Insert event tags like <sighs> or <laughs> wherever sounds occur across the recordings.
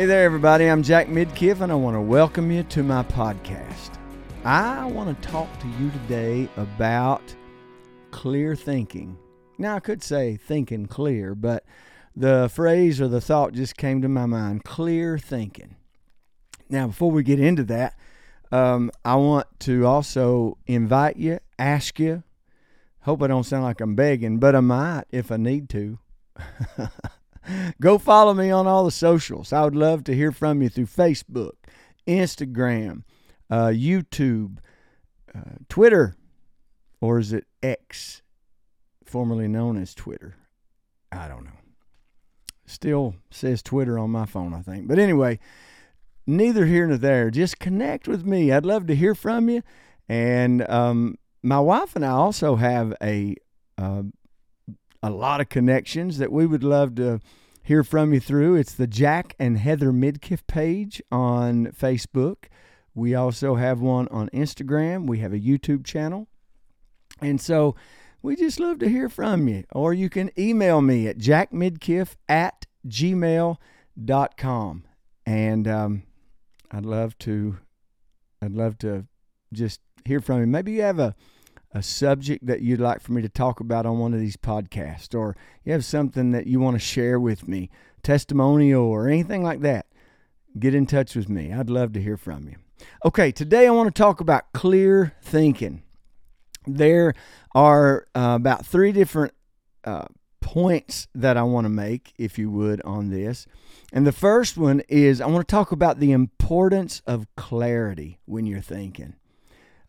Hey there, everybody. I'm Jack Midkiff, and I want to welcome you to my podcast. I want to talk to you today about clear thinking. Now, I could say thinking clear, but the phrase or the thought just came to my mind clear thinking. Now, before we get into that, um, I want to also invite you, ask you. Hope I don't sound like I'm begging, but I might if I need to. <laughs> <laughs> Go follow me on all the socials. I would love to hear from you through Facebook, Instagram, uh, YouTube, uh, Twitter, or is it X, formerly known as Twitter? I don't know. Still says Twitter on my phone, I think. But anyway, neither here nor there. Just connect with me. I'd love to hear from you. And um, my wife and I also have a uh, a lot of connections that we would love to hear from you through. It's the Jack and Heather Midkiff page on Facebook. We also have one on Instagram. We have a YouTube channel. And so we just love to hear from you. Or you can email me at jackmidkiff at gmail.com. And um, I'd love to I'd love to just hear from you. Maybe you have a a subject that you'd like for me to talk about on one of these podcasts, or you have something that you want to share with me, testimonial or anything like that, get in touch with me. I'd love to hear from you. Okay, today I want to talk about clear thinking. There are uh, about three different uh, points that I want to make, if you would, on this. And the first one is I want to talk about the importance of clarity when you're thinking.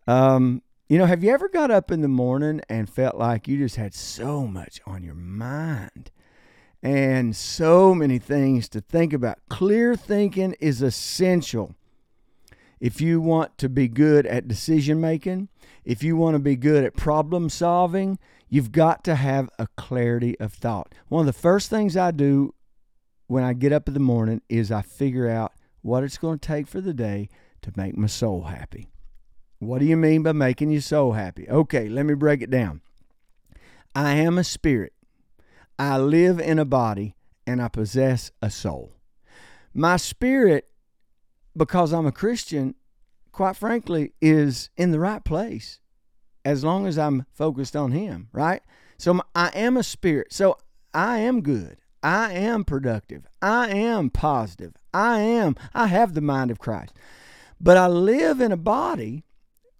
Um, you know, have you ever got up in the morning and felt like you just had so much on your mind and so many things to think about? Clear thinking is essential. If you want to be good at decision making, if you want to be good at problem solving, you've got to have a clarity of thought. One of the first things I do when I get up in the morning is I figure out what it's going to take for the day to make my soul happy. What do you mean by making your soul happy? Okay, let me break it down. I am a spirit. I live in a body and I possess a soul. My spirit, because I'm a Christian, quite frankly, is in the right place as long as I'm focused on Him, right? So I am a spirit. So I am good. I am productive. I am positive. I am, I have the mind of Christ. But I live in a body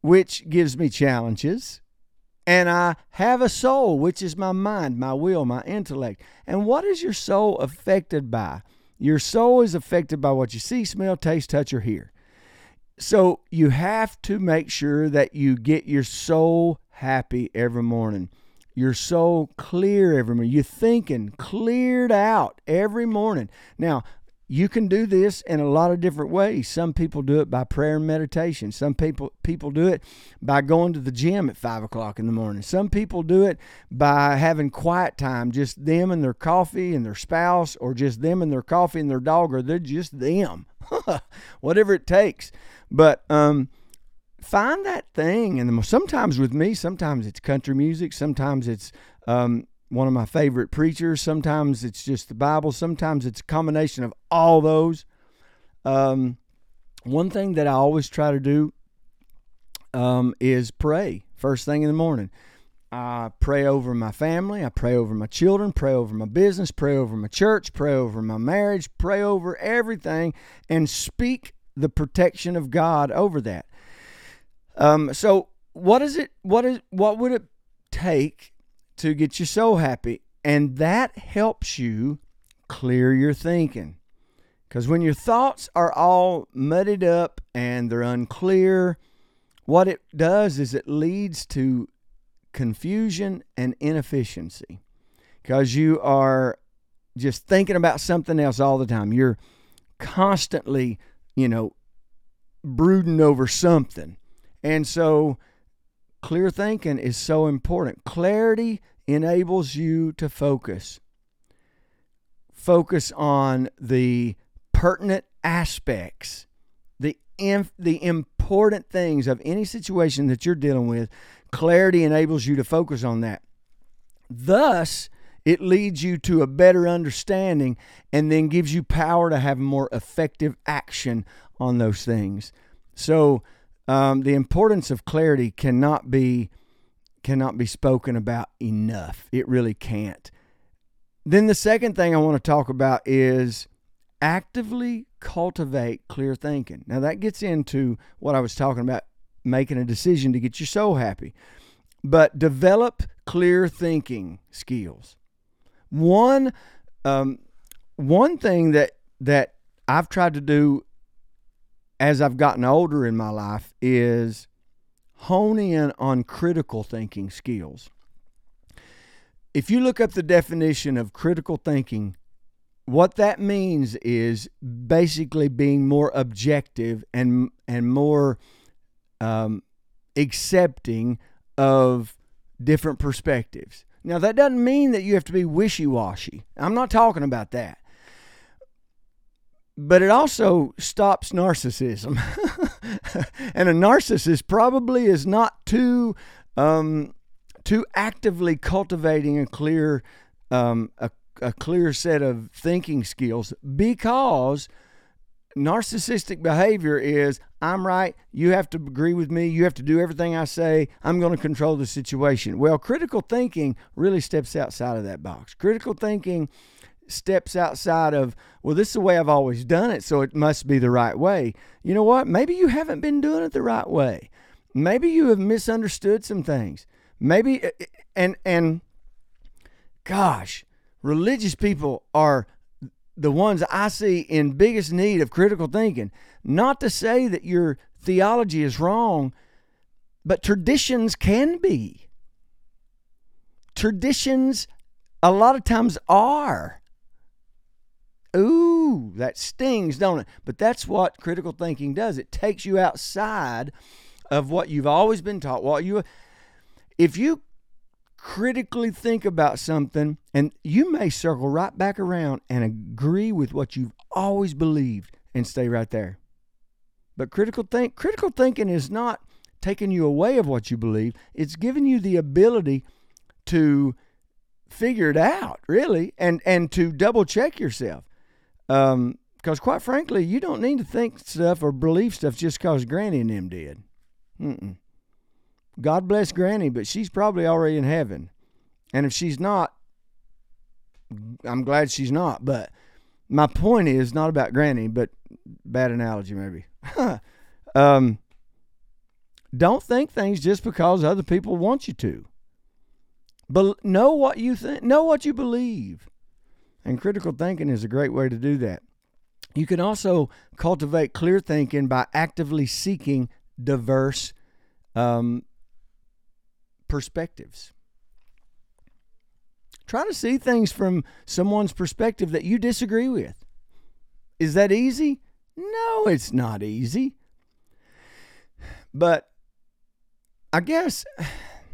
which gives me challenges. And I have a soul, which is my mind, my will, my intellect. And what is your soul affected by? Your soul is affected by what you see, smell, taste, touch, or hear. So you have to make sure that you get your soul happy every morning. Your soul clear every morning. You're thinking cleared out every morning. Now, you can do this in a lot of different ways. Some people do it by prayer and meditation. Some people people do it by going to the gym at five o'clock in the morning. Some people do it by having quiet time, just them and their coffee and their spouse, or just them and their coffee and their dog, or they're just them. <laughs> Whatever it takes. But um, find that thing, and sometimes with me, sometimes it's country music, sometimes it's um, one of my favorite preachers. Sometimes it's just the Bible. Sometimes it's a combination of all those. Um, one thing that I always try to do um, is pray first thing in the morning. I pray over my family. I pray over my children. Pray over my business. Pray over my church. Pray over my marriage. Pray over everything and speak the protection of God over that. Um, so what is it? What is what would it take to get you so happy. And that helps you clear your thinking. Because when your thoughts are all muddied up and they're unclear, what it does is it leads to confusion and inefficiency. Because you are just thinking about something else all the time. You're constantly, you know, brooding over something. And so clear thinking is so important. Clarity enables you to focus. Focus on the pertinent aspects, the, inf- the important things of any situation that you're dealing with. Clarity enables you to focus on that. Thus, it leads you to a better understanding and then gives you power to have more effective action on those things. So, um, the importance of clarity cannot be cannot be spoken about enough. It really can't. Then the second thing I want to talk about is actively cultivate clear thinking. Now that gets into what I was talking about making a decision to get your soul happy. But develop clear thinking skills. One um, one thing that that I've tried to do as I've gotten older in my life is hone in on critical thinking skills. If you look up the definition of critical thinking, what that means is basically being more objective and and more um, accepting of different perspectives. Now that doesn't mean that you have to be wishy-washy. I'm not talking about that. But it also stops narcissism. <laughs> and a narcissist probably is not too um, too actively cultivating a clear um, a, a clear set of thinking skills because narcissistic behavior is I'm right, you have to agree with me, you have to do everything I say, I'm going to control the situation. Well, critical thinking really steps outside of that box. Critical thinking steps outside of, well, this is the way I've always done it, so it must be the right way. You know what? Maybe you haven't been doing it the right way. Maybe you have misunderstood some things. Maybe eh, eh, and and gosh, religious people are the ones I see in biggest need of critical thinking. Not to say that your theology is wrong, but traditions can be. Traditions a lot of times are. Ooh, that stings, don't it? But that's what critical thinking does. It takes you outside of what you've always been taught. What you if you critically think about something and you may circle right back around and agree with what you've always believed and stay right there. But critical think critical thinking is not taking you away of what you believe. It's giving you the ability to figure it out, really, and and to double check yourself. Um, because quite frankly, you don't need to think stuff or believe stuff just because Granny and them did. Mm-mm. God bless Granny, but she's probably already in heaven. And if she's not, I'm glad she's not. But my point is not about Granny, but bad analogy maybe. <laughs> um, don't think things just because other people want you to. But know what you think, know what you believe. And critical thinking is a great way to do that. You can also cultivate clear thinking by actively seeking diverse um, perspectives. Try to see things from someone's perspective that you disagree with. Is that easy? No, it's not easy. But I guess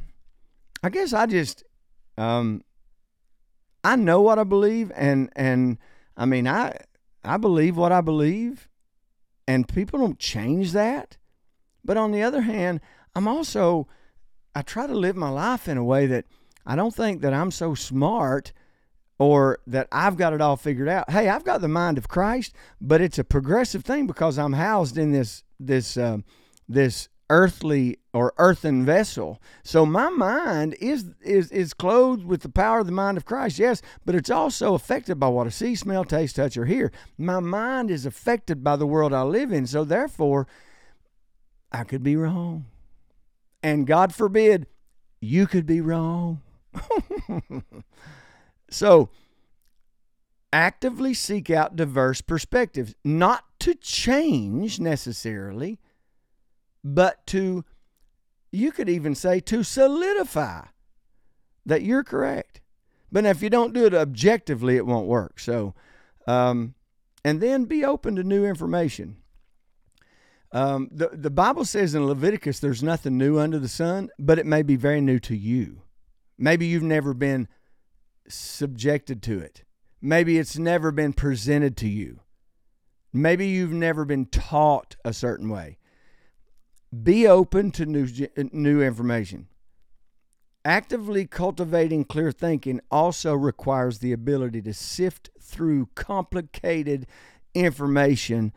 <sighs> I guess I just um I know what I believe and and I mean I I believe what I believe and people don't change that. But on the other hand, I'm also I try to live my life in a way that I don't think that I'm so smart or that I've got it all figured out. Hey, I've got the mind of Christ, but it's a progressive thing because I'm housed in this this uh, this earthly or earthen vessel. So my mind is is is clothed with the power of the mind of Christ, yes, but it's also affected by what I see, smell, taste, touch, or hear. My mind is affected by the world I live in, so therefore I could be wrong. And God forbid, you could be wrong. <laughs> so, actively seek out diverse perspectives, not to change necessarily, but to, you could even say, to solidify that you're correct. But if you don't do it objectively, it won't work. So, um, and then be open to new information. Um, the, the Bible says in Leviticus there's nothing new under the sun, but it may be very new to you. Maybe you've never been subjected to it. Maybe it's never been presented to you. Maybe you've never been taught a certain way. Be open to new, new information. Actively cultivating clear thinking also requires the ability to sift through complicated information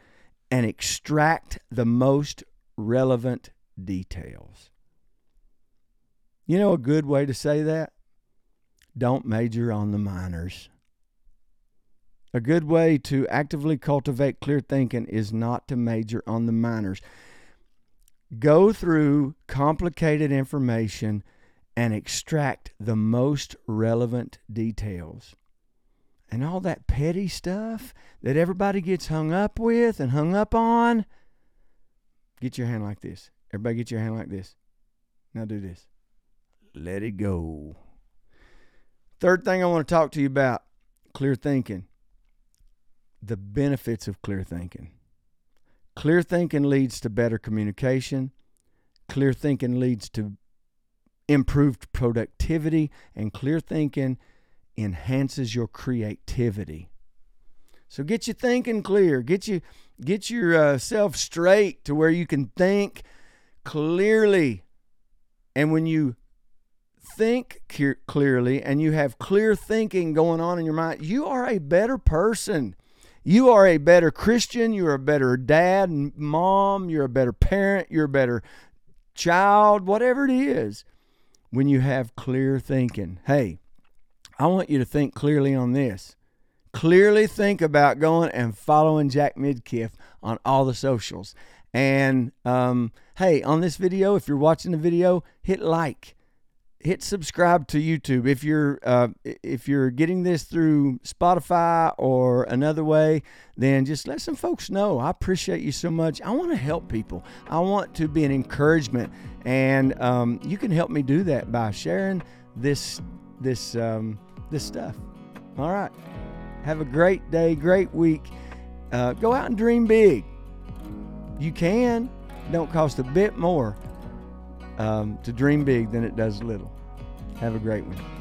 and extract the most relevant details. You know a good way to say that? Don't major on the minors. A good way to actively cultivate clear thinking is not to major on the minors. Go through complicated information and extract the most relevant details. And all that petty stuff that everybody gets hung up with and hung up on, get your hand like this. Everybody get your hand like this. Now do this. Let it go. Third thing I want to talk to you about clear thinking. The benefits of clear thinking. Clear thinking leads to better communication. Clear thinking leads to improved productivity. And clear thinking enhances your creativity. So get you thinking clear. Get you get yourself uh, straight to where you can think clearly. And when you think clearly and you have clear thinking going on in your mind, you are a better person. You are a better Christian. You're a better dad and mom. You're a better parent. You're a better child, whatever it is, when you have clear thinking. Hey, I want you to think clearly on this. Clearly think about going and following Jack Midkiff on all the socials. And um, hey, on this video, if you're watching the video, hit like hit subscribe to YouTube. If you're uh, if you're getting this through Spotify or another way, then just let some folks know. I appreciate you so much. I want to help people. I want to be an encouragement, and um, you can help me do that by sharing this this um, this stuff. All right. Have a great day, great week. Uh, go out and dream big. You can. Don't cost a bit more um, to dream big than it does little. Have a great one.